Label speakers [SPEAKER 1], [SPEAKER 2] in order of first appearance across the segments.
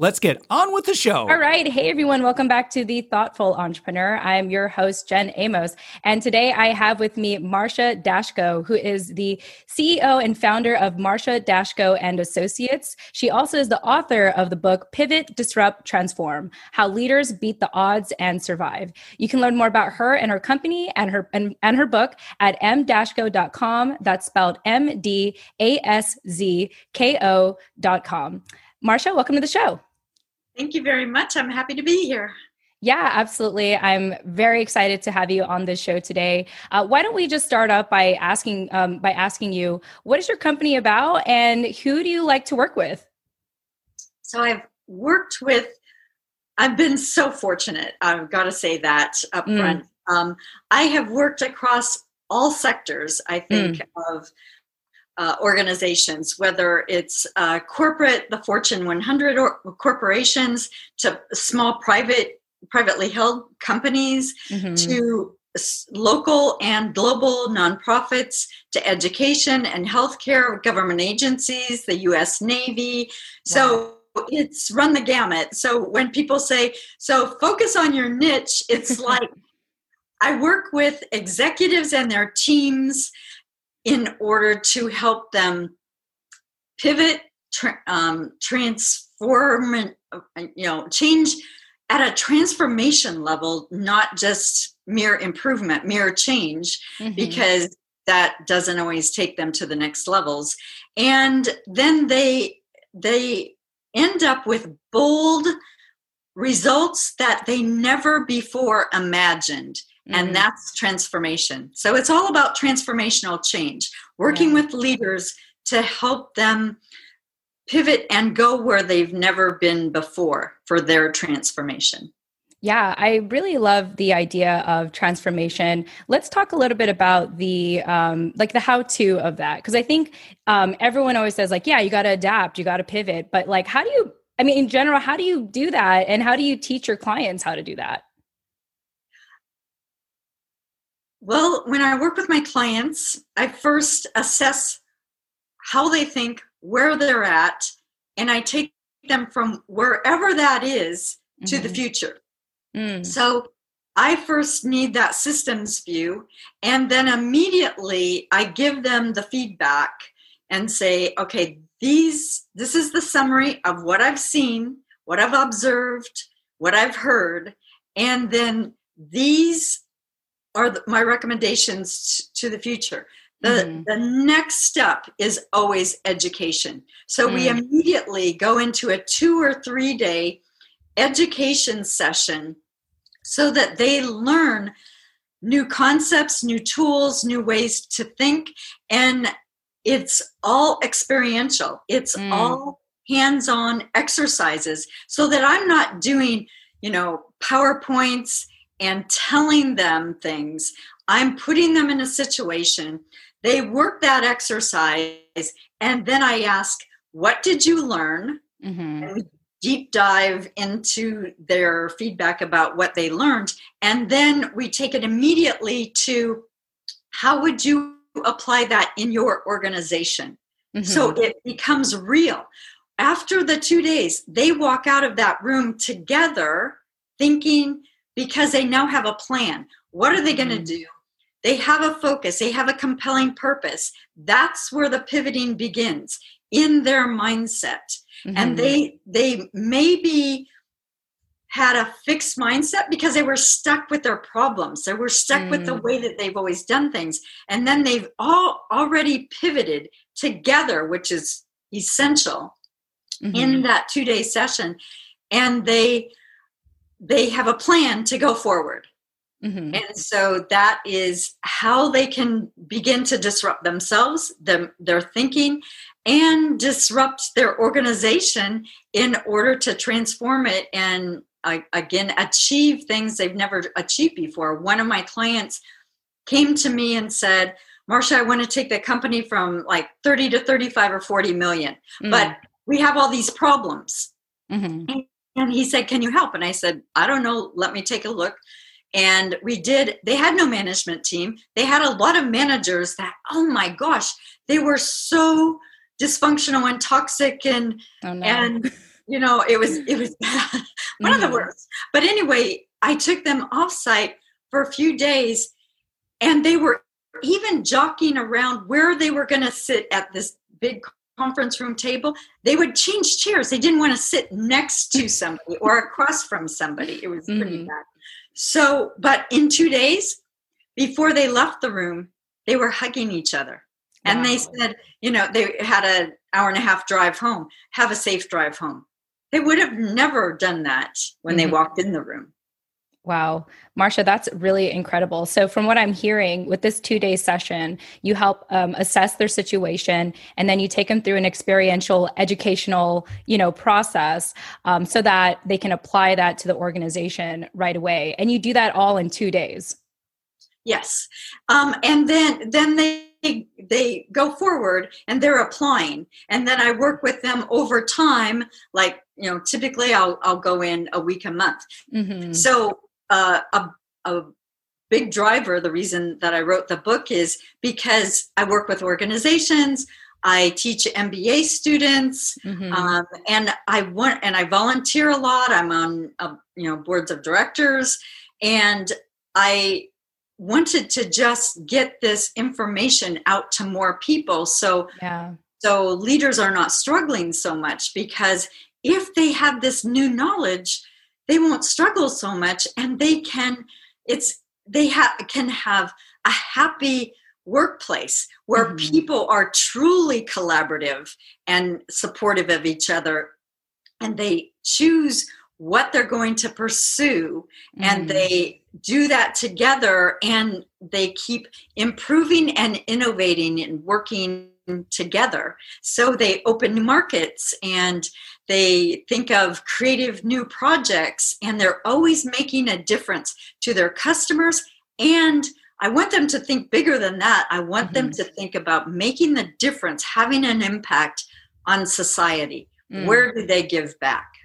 [SPEAKER 1] Let's get on with the show.
[SPEAKER 2] All right. Hey, everyone. Welcome back to The Thoughtful Entrepreneur. I'm your host, Jen Amos. And today I have with me Marcia Daszko, who is the CEO and founder of Marcia Daszko and Associates. She also is the author of the book Pivot, Disrupt, Transform How Leaders Beat the Odds and Survive. You can learn more about her and her company and her, and, and her book at mdaszko.com. That's spelled M D A S Z K O.com. Marcia, welcome to the show.
[SPEAKER 3] Thank you very much. I'm happy to be here.
[SPEAKER 2] Yeah, absolutely. I'm very excited to have you on this show today. Uh, why don't we just start up by asking um, by asking you what is your company about and who do you like to work with?
[SPEAKER 3] So I've worked with. I've been so fortunate. I've got to say that up front. Mm. Um, I have worked across all sectors. I think mm. of uh, organizations, whether it's uh, corporate, the Fortune 100 or corporations, to small private, privately held companies, mm-hmm. to local and global nonprofits, to education and healthcare, government agencies, the U.S. Navy. So. Wow. It's run the gamut. So when people say, so focus on your niche, it's like I work with executives and their teams in order to help them pivot, tra- um, transform, you know, change at a transformation level, not just mere improvement, mere change, mm-hmm. because that doesn't always take them to the next levels. And then they they end up with bold results that they never before imagined and mm-hmm. that's transformation so it's all about transformational change working with leaders to help them pivot and go where they've never been before for their transformation
[SPEAKER 2] yeah, I really love the idea of transformation. Let's talk a little bit about the um, like the how-to of that because I think um, everyone always says like, yeah, you got to adapt, you got to pivot, but like, how do you? I mean, in general, how do you do that, and how do you teach your clients how to do that?
[SPEAKER 3] Well, when I work with my clients, I first assess how they think, where they're at, and I take them from wherever that is to mm-hmm. the future. Mm. So I first need that systems view, and then immediately I give them the feedback and say, okay, these this is the summary of what I've seen, what I've observed, what I've heard, and then these are the, my recommendations to the future. The, mm-hmm. the next step is always education. So mm. we immediately go into a two or three day education session so that they learn new concepts, new tools, new ways to think. And it's all experiential, it's mm. all hands on exercises so that I'm not doing, you know, PowerPoints and telling them things. I'm putting them in a situation. They work that exercise, and then I ask, What did you learn? Mm-hmm. Deep dive into their feedback about what they learned. And then we take it immediately to how would you apply that in your organization? Mm-hmm. So it becomes real. After the two days, they walk out of that room together thinking because they now have a plan. What are they going to mm-hmm. do? They have a focus, they have a compelling purpose. That's where the pivoting begins in their mindset. Mm-hmm. And they they maybe had a fixed mindset because they were stuck with their problems. They were stuck mm. with the mm. way that they've always done things. And then they've all already pivoted together, which is essential mm-hmm. in that two day session. And they they have a plan to go forward. Mm-hmm. And so that is how they can begin to disrupt themselves, them, their thinking, and disrupt their organization in order to transform it and uh, again achieve things they've never achieved before. One of my clients came to me and said, Marcia, I want to take the company from like 30 to 35 or 40 million,
[SPEAKER 2] Mm.
[SPEAKER 3] but we have all these problems.
[SPEAKER 2] Mhm.
[SPEAKER 3] And he said, Can you help? And I said, I don't know. Let me take a look. And we did. They had no management team. They had a lot of managers that, oh my gosh, they were so dysfunctional and toxic and
[SPEAKER 2] Oh, no.
[SPEAKER 3] and you know it was it was bad one of the
[SPEAKER 2] Mhm.
[SPEAKER 3] worst but anyway i took them off site for a few days and they were even jockeying around where they were going to sit at this big conference room table they would change chairs. They didn't want to sit next to somebody or across from somebody. It was pretty
[SPEAKER 2] Mhm.
[SPEAKER 3] bad. So but in two days before they left the room they were hugging each other. And they said you know they had an hour and a half drive home have a safe drive home. They would have never done that when
[SPEAKER 2] Mhm.
[SPEAKER 3] they walked in the room
[SPEAKER 2] Wow. Marcia, that's really incredible. So, from what I'm hearing with this two day session, you help um, assess their situation and then you take them through an experiential educational you know process um, so that they can apply that to the organization right away and you do that all in two days
[SPEAKER 3] yes um, and then then they they go forward and they're applying and then i work with them over time like you know typically i'll i'll go in a week a month
[SPEAKER 2] Mhm.
[SPEAKER 3] So uh, a a big driver, the reason that I wrote the book is because I work with organizations. I teach MBA students,
[SPEAKER 2] Mhm.
[SPEAKER 3] um, and I want and I volunteer a lot. I'm on uh, you know boards of directors, and I wanted to just get this information out to more people. So
[SPEAKER 2] yeah
[SPEAKER 3] so leaders are not struggling so much because if they have this new knowledge they won't struggle so much and they can it's they have can have a happy workplace where
[SPEAKER 2] Mhm.
[SPEAKER 3] people are truly collaborative and supportive of each other and they choose what they're going to pursue and
[SPEAKER 2] Mhm.
[SPEAKER 3] they do that together and they keep improving and innovating and working together so they open new markets and they think of creative new projects and they're always making a difference to their customers. And i want them to think bigger than that. I want them to think about making the difference having an impact on society.
[SPEAKER 2] Mm.
[SPEAKER 3] where do they give back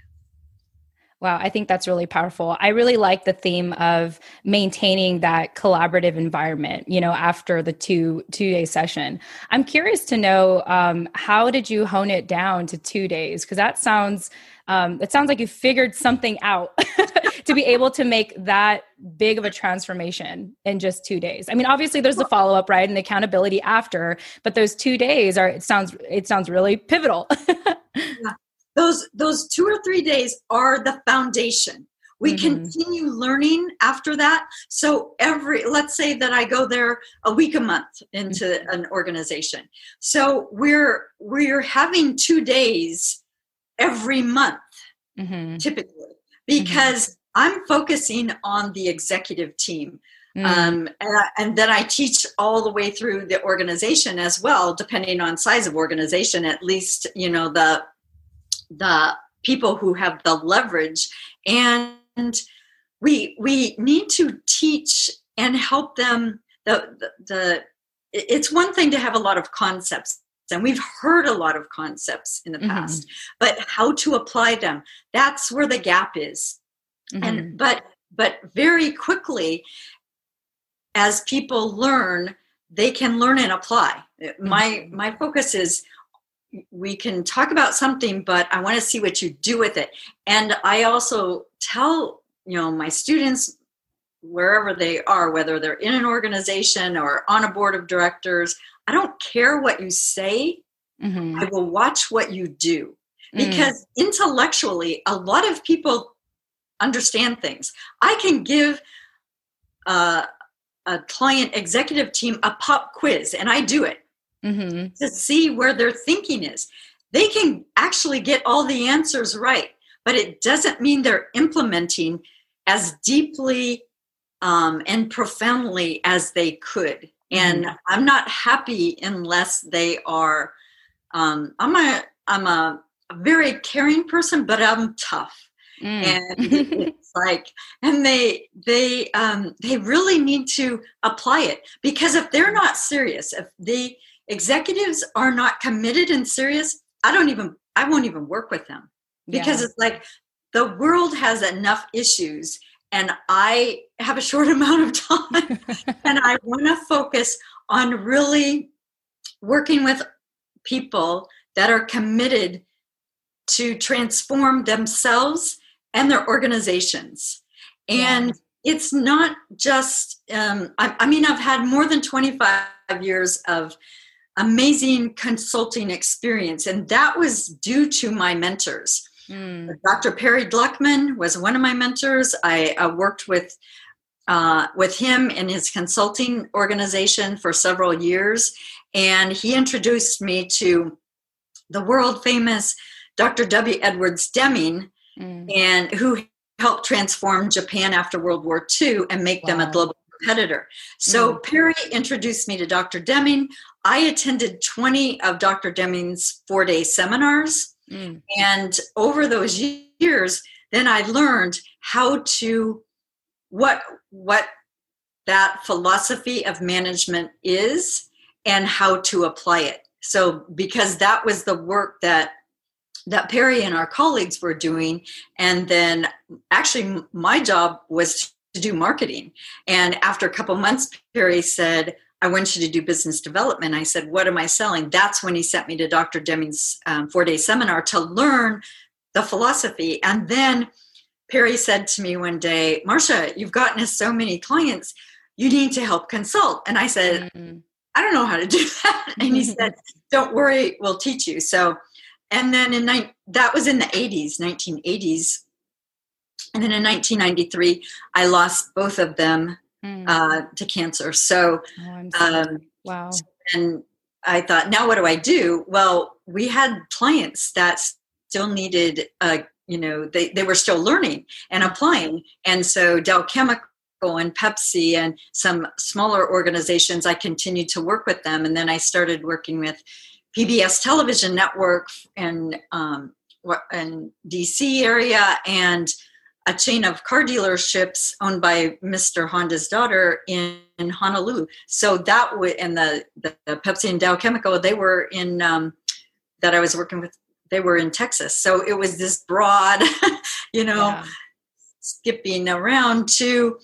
[SPEAKER 2] Wow, I think that's really powerful. I really like the theme of maintaining that collaborative environment, you know, after the two two day session. I'm curious to know um, how did you hone it down to two days? Because that sounds um, it sounds like you figured something out to be able to make that big of a transformation in just two days. I mean, obviously there's the follow up, right, and the accountability after, but those two days are it sounds it sounds really pivotal.
[SPEAKER 3] those those two or three days are the foundation we
[SPEAKER 2] Mhm.
[SPEAKER 3] continue learning after that so every let's say that i go there a week a month into an organization so we're we're having two days every month
[SPEAKER 2] Mhm.
[SPEAKER 3] typically because i'm focusing on the executive team
[SPEAKER 2] Mm.
[SPEAKER 3] um, and, I, and then I teach all the way through the organization as well, depending on size of organization. At least you know the the people who have the leverage, and we we need to teach and help them. The the, the it's one thing to have a lot of concepts. And we've heard a lot of concepts in the
[SPEAKER 2] Mhm.
[SPEAKER 3] past, but how to apply them, that's where the gap is
[SPEAKER 2] Mhm.
[SPEAKER 3] and but but very quickly as people learn they can learn and apply my my focus is we can talk about something but i want to see what you do with it and i also tell you know my students wherever they are whether they're in an organization or on a board of directors i don't care what you say
[SPEAKER 2] Mhm.
[SPEAKER 3] i will watch what you do
[SPEAKER 2] Mm.
[SPEAKER 3] because intellectually a lot of people understand things i can give uh, a client executive team a pop quiz and i do it
[SPEAKER 2] Mhm.
[SPEAKER 3] to see where their thinking is they can actually get all the answers right but it doesn't mean they're implementing as deeply um, and profoundly as they could and i'm not happy unless they are um, i'm a i'm a, very caring person but i'm tough mm. and it's like and they they um they really need to apply it because if they're not serious if the executives are not committed and serious i don't even i won't even work with them because yeah. it's like the world has enough issues and i have a short amount of time and i want to focus on really working with people that are committed to transform themselves and their organizations. And yeah. it's not just, um, I, I mean, I've had more than 25 years of amazing consulting experience, and that was due to my mentors. Mm. Dr. Perry Gluckman was one of my mentors. I uh, worked with uh, with him in his consulting organization for several years, and he introduced me to the world famous Dr. W. Edwards Deming, mm. and who helped transform Japan after World War II and make wow. them a global competitor. So mm. Perry introduced me to Dr. Deming. I attended 20 of Dr. Deming's four day seminars. Mm. And over those years, then I learned how to what what that philosophy of management is and how to apply it. So because that was the work that that Perry and our colleagues were doing. And then actually, my job was to do marketing. And after a couple months, Perry said, I want you to do business development. I said, What am I selling? That's when he sent me to Dr. Deming's um, four day seminar to learn the philosophy. And then Perry said to me one day, Marcia, you've gotten us so many clients, you need to help consult. And I said, mm-hmm. I don't know how to do that. And he said, Don't worry, we'll teach you. So and then in that was in the 80s 1980s and then in 1993 i lost both of them mm. uh, to cancer. So
[SPEAKER 2] oh, um, wow.
[SPEAKER 3] and i thought now what do i do? Well we had clients that still needed uh, you know they, they were still learning and applying. And so dow chemical and Pepsi and some smaller organizations, I continued to work with them. And then I started working with PBS television network and um, in DC area and a chain of car dealerships owned by Mr. Honda's daughter in, in Honolulu. So that would and the, the, the Pepsi and Dow Chemical they were in um, that I was working with. They were in Texas. So it was this broad, you know, yeah. skipping around to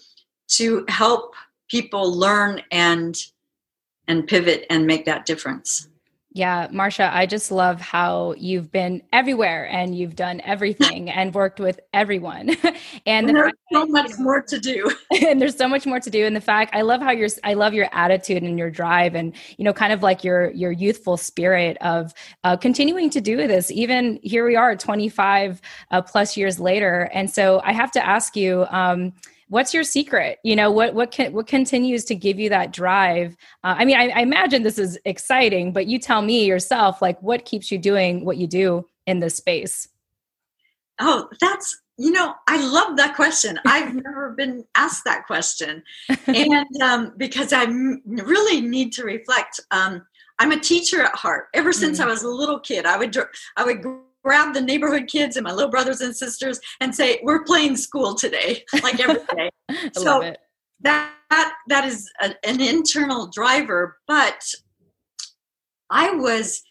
[SPEAKER 3] to help people learn and and pivot and make that difference.
[SPEAKER 2] Yeah, Marcia, I just love how you've been everywhere and you've done everything and worked with everyone.
[SPEAKER 3] and, and there's so much more to do.
[SPEAKER 2] and there's so much more to do. And the fact I love how you're I love your attitude and your drive and you know kind of like your your youthful spirit of uh, continuing to do this. Even here we are 25 uh, plus years later. And so I have to ask you um, what's your secret? You know what what can what continues to give you that drive? Uh, i mean I, I imagine this is exciting but you tell me yourself like what keeps you doing what you do in this space?
[SPEAKER 3] Oh that's you know i love that question. I've never been asked that question. And um, because i really need to reflect. Um, i'm a teacher at heart. Ever since mm. i was a little kid i would i would grab the neighborhood kids and my little brothers and sisters and say, "We're playing school today," like every day. so that that is a, an internal driver, but I was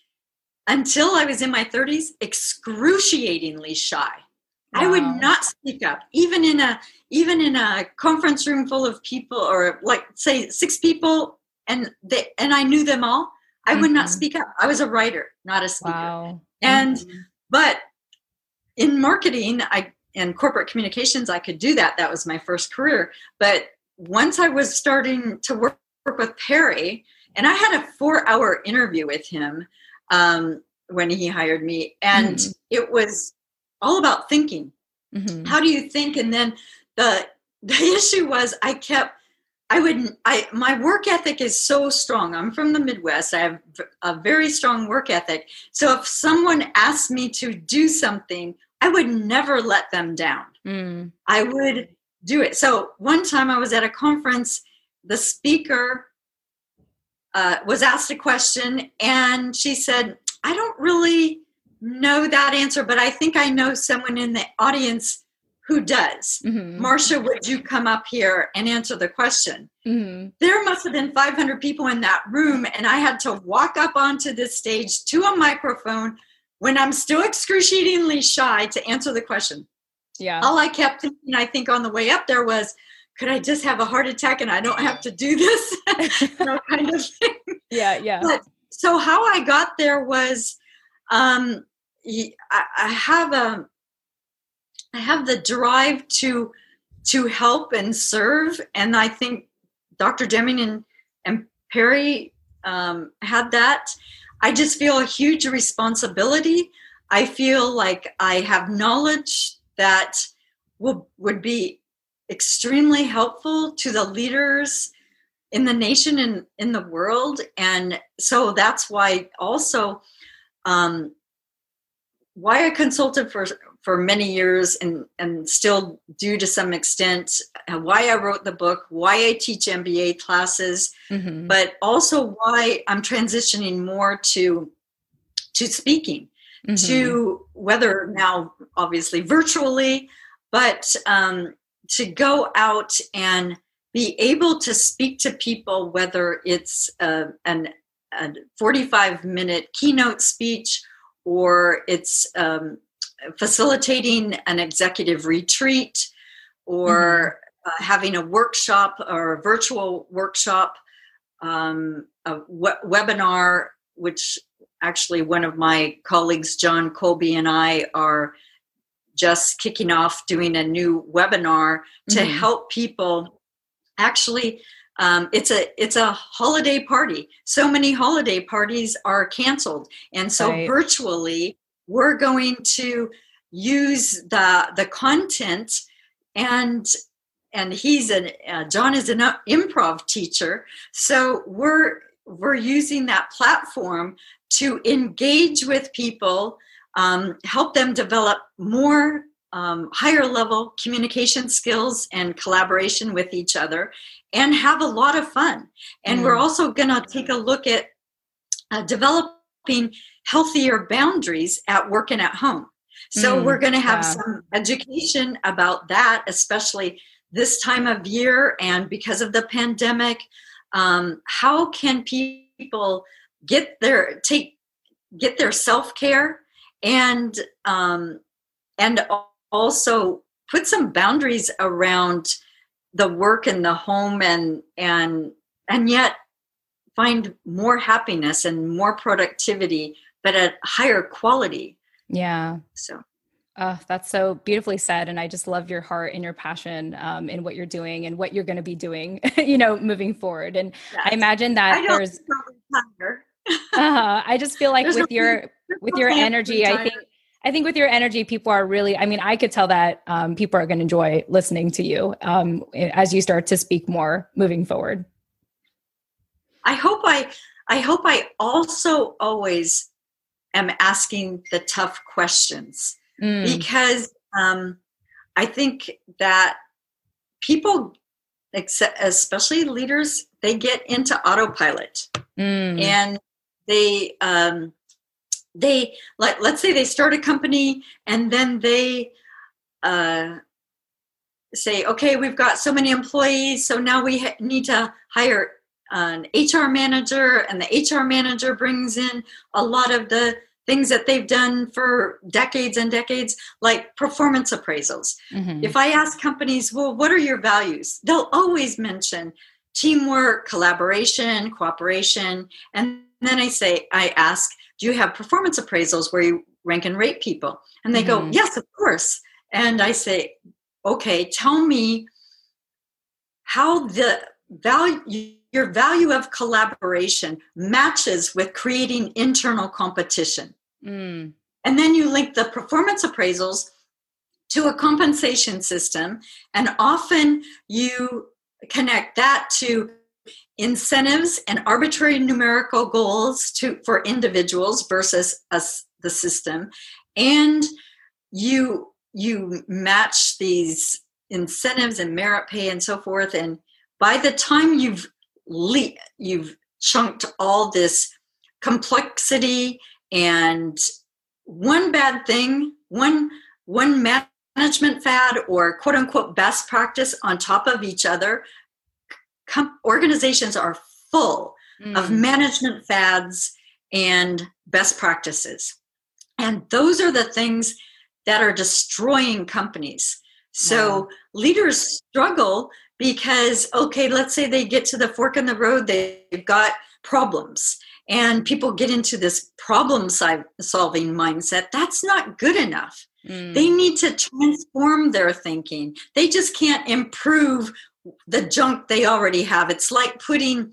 [SPEAKER 3] until I was in my 30s excruciatingly shy. Wow. I would not speak up, even in a even in a conference room full of people, or like say six people, and they and I knew them all. I mm-hmm. would not mm-hmm. speak up. I was a writer, not a speaker. Wow. And mm-hmm. But in marketing, I and corporate communications, I could do that. That was my first career. But once I was starting to work, work with Perry, and I had a four-hour interview with him um, when he hired me, and mm it was all about thinking. Mm-hmm. How do you think? And then the the issue was I kept I would I my work ethic is so strong. I'm from the Midwest. I have a very strong work ethic. So if someone asked me to do something, I would never let them down. Mm. I would do it. So one time I was at a conference, the speaker uh, was asked a question, and she said, "I don't really know that answer, but I think I know someone in the audience who does?
[SPEAKER 2] Mhm.
[SPEAKER 3] Marcia, would you come up here and answer the question?
[SPEAKER 2] Mhm.
[SPEAKER 3] There must have been 500 people in that room, and I had to walk up onto this stage to a microphone when I'm still excruciatingly shy to answer the question.
[SPEAKER 2] Yeah.
[SPEAKER 3] All I kept thinking, I think, on the way up there was, could I just have a heart attack and I don't have to do this? you know, kind of thing.
[SPEAKER 2] Yeah. Yeah.
[SPEAKER 3] But so how I got there was, um, I have a, I have the drive to, to help and serve, and I think Dr. Deming and and Perry um, had that. I just feel a huge responsibility. I feel like I have knowledge that will would be extremely helpful to the leaders in the nation and in the world and so that's why also um, why i consulted for for many years and and still do to some extent uh, why i wrote the book why i teach mba classes
[SPEAKER 2] Mhm.
[SPEAKER 3] but also why i'm transitioning more to to speaking
[SPEAKER 2] Mhm.
[SPEAKER 3] to whether now obviously virtually but um, to go out and be able to speak to people whether it's uh, an, a 45 minute keynote speech or it's um, facilitating an executive retreat or uh, having a workshop or a virtual workshop um, a we- webinar which actually one of my colleagues john colby and i are just kicking off doing a new webinar to
[SPEAKER 2] Mhm.
[SPEAKER 3] help people actually um, it's a it's a holiday party so many holiday parties are canceled and so
[SPEAKER 2] Right.
[SPEAKER 3] virtually we're going to use the the content and and he's an uh, john is an improv teacher so we're we're using that platform to engage with people um, help them develop more um, higher level communication skills and collaboration with each other and have a lot of fun and
[SPEAKER 2] Mm.
[SPEAKER 3] we're also going to take a look at uh, developing healthier boundaries at work and at home so
[SPEAKER 2] Mm,
[SPEAKER 3] we're going to have
[SPEAKER 2] yeah.
[SPEAKER 3] some education about that especially this time of year and because of the pandemic um, how can people get their take get their self-care and um, and also put some boundaries around the work and the home and and and yet find more happiness and more productivity but at higher quality
[SPEAKER 2] Yeah.
[SPEAKER 3] so
[SPEAKER 2] Oh, that's so beautifully said. And I just love your heart and your passion um, in what you're doing and what you're going to be doing, you know, moving forward. And I imagine that
[SPEAKER 3] I
[SPEAKER 2] there's, uh, I just feel like
[SPEAKER 3] There's no
[SPEAKER 2] with your,
[SPEAKER 3] There's
[SPEAKER 2] with your energy, I think, I think with your energy, people are really, I mean, I could tell that um, people are going to enjoy listening to you um, as you start to speak more moving forward.
[SPEAKER 3] I hope I I hope I also always am asking the tough questions
[SPEAKER 2] Mm,
[SPEAKER 3] because um, I think that people, except, especially leaders, they get into autopilot
[SPEAKER 2] mm,
[SPEAKER 3] and they um, they like let's say they start a company and then they uh, say, okay, we've got so many employees, so now we ha- need to hire an HR manager, and the HR manager brings in a lot of the things that they've done for decades and decades, like performance appraisals.
[SPEAKER 2] mhm.
[SPEAKER 3] If I ask companies, well, what are your values? They'll always mention teamwork, collaboration, cooperation. And then I say, I ask, do you have performance appraisals where you rank and rate people? And they go,
[SPEAKER 2] Mhm.
[SPEAKER 3] yes, of course. And I say, okay, tell me how the value your value of collaboration matches with creating internal competition.
[SPEAKER 2] Mm,
[SPEAKER 3] And then you link the performance appraisals to a compensation system. And often you connect that to incentives and arbitrary numerical goals to for individuals versus us the system and you you match these incentives and merit pay and so forth and by the time you've le- you've chunked all this complexity and one bad thing one one management fad or quote unquote best practice on top of each other. Com- organizations are full mm. of management fads and best practices. And those are the things that are destroying companies. So wow. leaders struggle because, okay, let's say they get to the fork in the road, they've got problems, and people get into this problem solving mindset. That's not good enough. Mm. They need to transform their thinking. They just can't improve the junk they already have. It's like putting,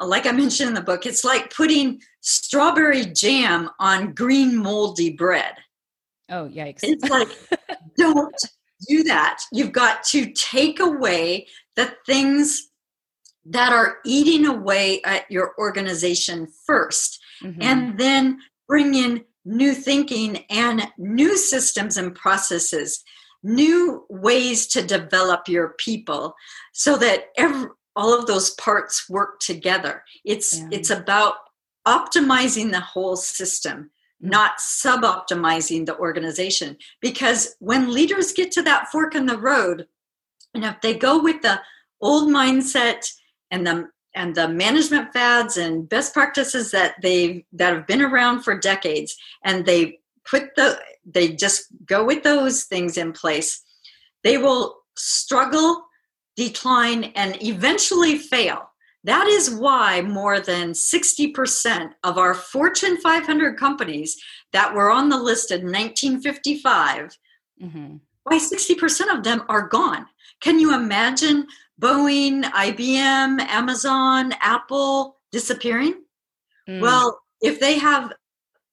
[SPEAKER 3] like I mentioned in the book, it's like putting strawberry jam on green moldy bread.
[SPEAKER 2] Oh, yikes.
[SPEAKER 3] It's like, don't do that. You've got to take away the things that are eating away at your organization 1st mm-hmm. and then bring in new thinking and new systems and processes, new ways to develop your people so that every, all of those parts work together. It's yeah. it's about optimizing the whole system Hmm. not sub optimizing the organization. Because when leaders get to that fork in the road, and if they go with the old mindset and the and the management fads and best practices that they that have been around for decades and they put the they just go with those things in place they will struggle decline and eventually fail that is why more than 60% of our Fortune 500 companies that were on the list in 1955, mm-hmm. why 60% of them are gone. Can you imagine Boeing, IBM, Amazon, Apple disappearing? Mm. Well, if they have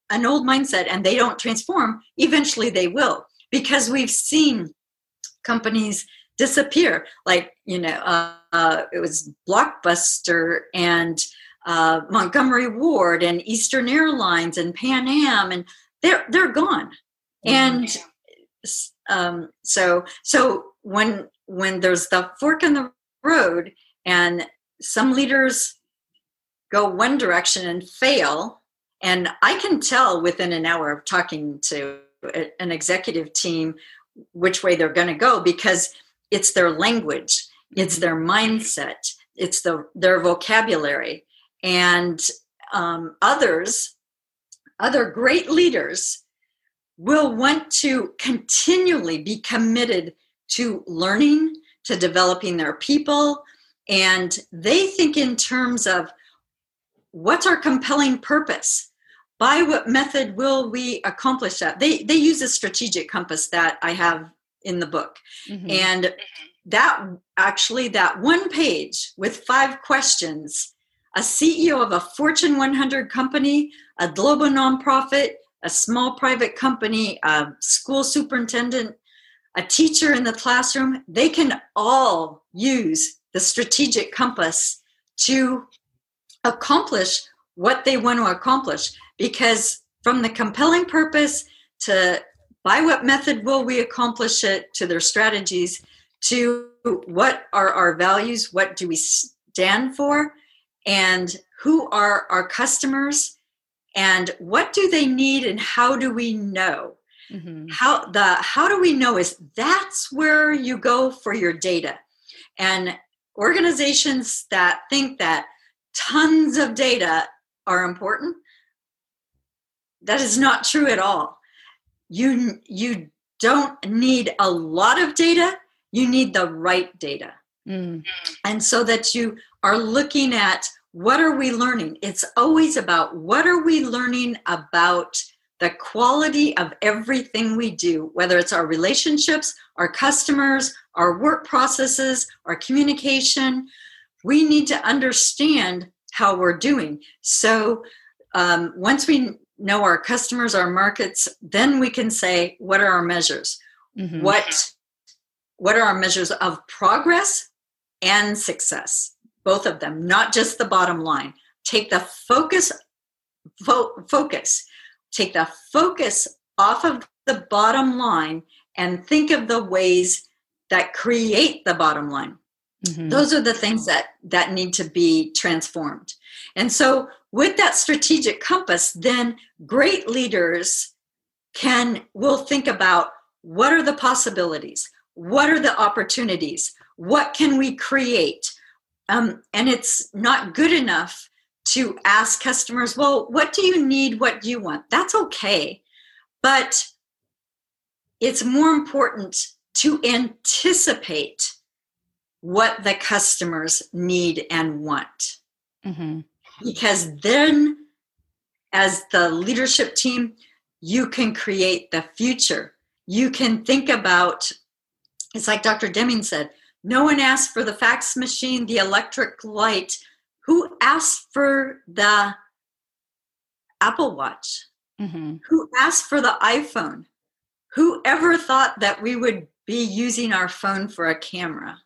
[SPEAKER 3] an old mindset and they don't transform, eventually they will. Because we've seen companies disappear. Like, you know, uh, uh, it was Blockbuster and uh, Montgomery Ward and Eastern Airlines and Pan Am, and they're they're gone. And um, so so when when there's the fork in the road, and some leaders go one direction and fail, and I can tell within an hour of talking to an executive team which way they're going to go because it's their language. It's their mindset. It's the their vocabulary. And um, others other great leaders will want to continually be committed to learning to developing their people. And they think in terms of what's our compelling purpose? By what method will we accomplish that? They they use a strategic compass that i have in the book. Mm-hmm. And that actually, that one page with five questions, a CEO of a Fortune 100 company, a global nonprofit, a small private company, a school superintendent, a teacher in the classroom, they can all use the strategic compass to accomplish what they want to accomplish because from the compelling purpose to by what method will we accomplish it to their strategies to what are our values what do we stand for and who are our customers and what do they need and how do we know? Mm-hmm. how the how do we know is that's where you go for your data. And organizations that think that tons of data are important that is not true at all you you don't need a lot of data. You need the right data. Mm. and so that you are looking at what are we learning? It's always about what are we learning about the quality of everything we do whether it's our relationships our customers our work processes our communication. We need to understand how we're doing. So um, once we know our customers, our markets, then we can say what are our measures? Mm-hmm. What what are our measures of progress and success? Both of them, not just the bottom line. Take the focus fo- focus. Take the focus off of the bottom line and think of the ways that create the bottom line. Mm-hmm. Those are the things that that need to be transformed. And so with that strategic compass, then great leaders can will think about what are the possibilities? What are the opportunities? What can we create? Um, and it's not good enough to ask customers, well, what do you need? What do you want? That's okay. But it's more important to anticipate what the customers need and want. Mm-hmm. Because then, as the leadership team, you can create the future. You can think about it's like Dr. Deming said no one asked for the fax machine, the electric light. Who asked for the Apple Watch? Mm-hmm. Who asked for the iPhone? Who ever thought that we would be using our phone for a camera?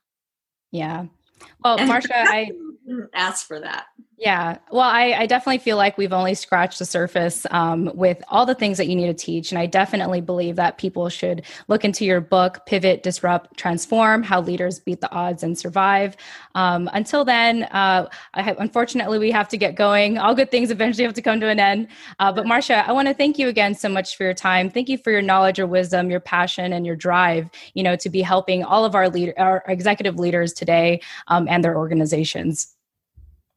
[SPEAKER 2] Yeah. Well, Marcia, I
[SPEAKER 3] ask for that.
[SPEAKER 2] Yeah. Well, I, I, definitely feel like we've only scratched the surface um, with all the things that you need to teach. And I definitely believe that people should look into your book, Pivot, Disrupt, Transform How Leaders Beat the Odds and Survive. Um, until then, uh, unfortunately, we have to get going. All good things eventually have to come to an end. Uh, but Marcia, I want to thank you again so much for your time. Thank you for your knowledge, your wisdom, your passion, and your drive, you know, to be helping all of our, leader, our executive leaders today um, and their organizations.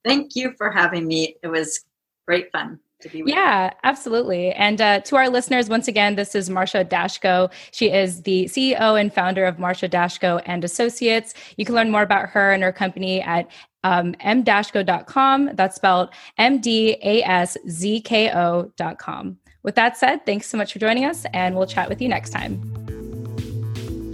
[SPEAKER 3] Thank you for having me. It was great fun.
[SPEAKER 2] Yeah, you. Yeah, absolutely. And uh, to our listeners, once again, this is Marcia Daszko. She is the CEO and founder of Marcia Daszko and Associates. You can learn more about her and her company at um, mdaszko.com. That's spelled M D A S Z K O.com. With that said, thanks so much for joining us, and we'll chat with you next time.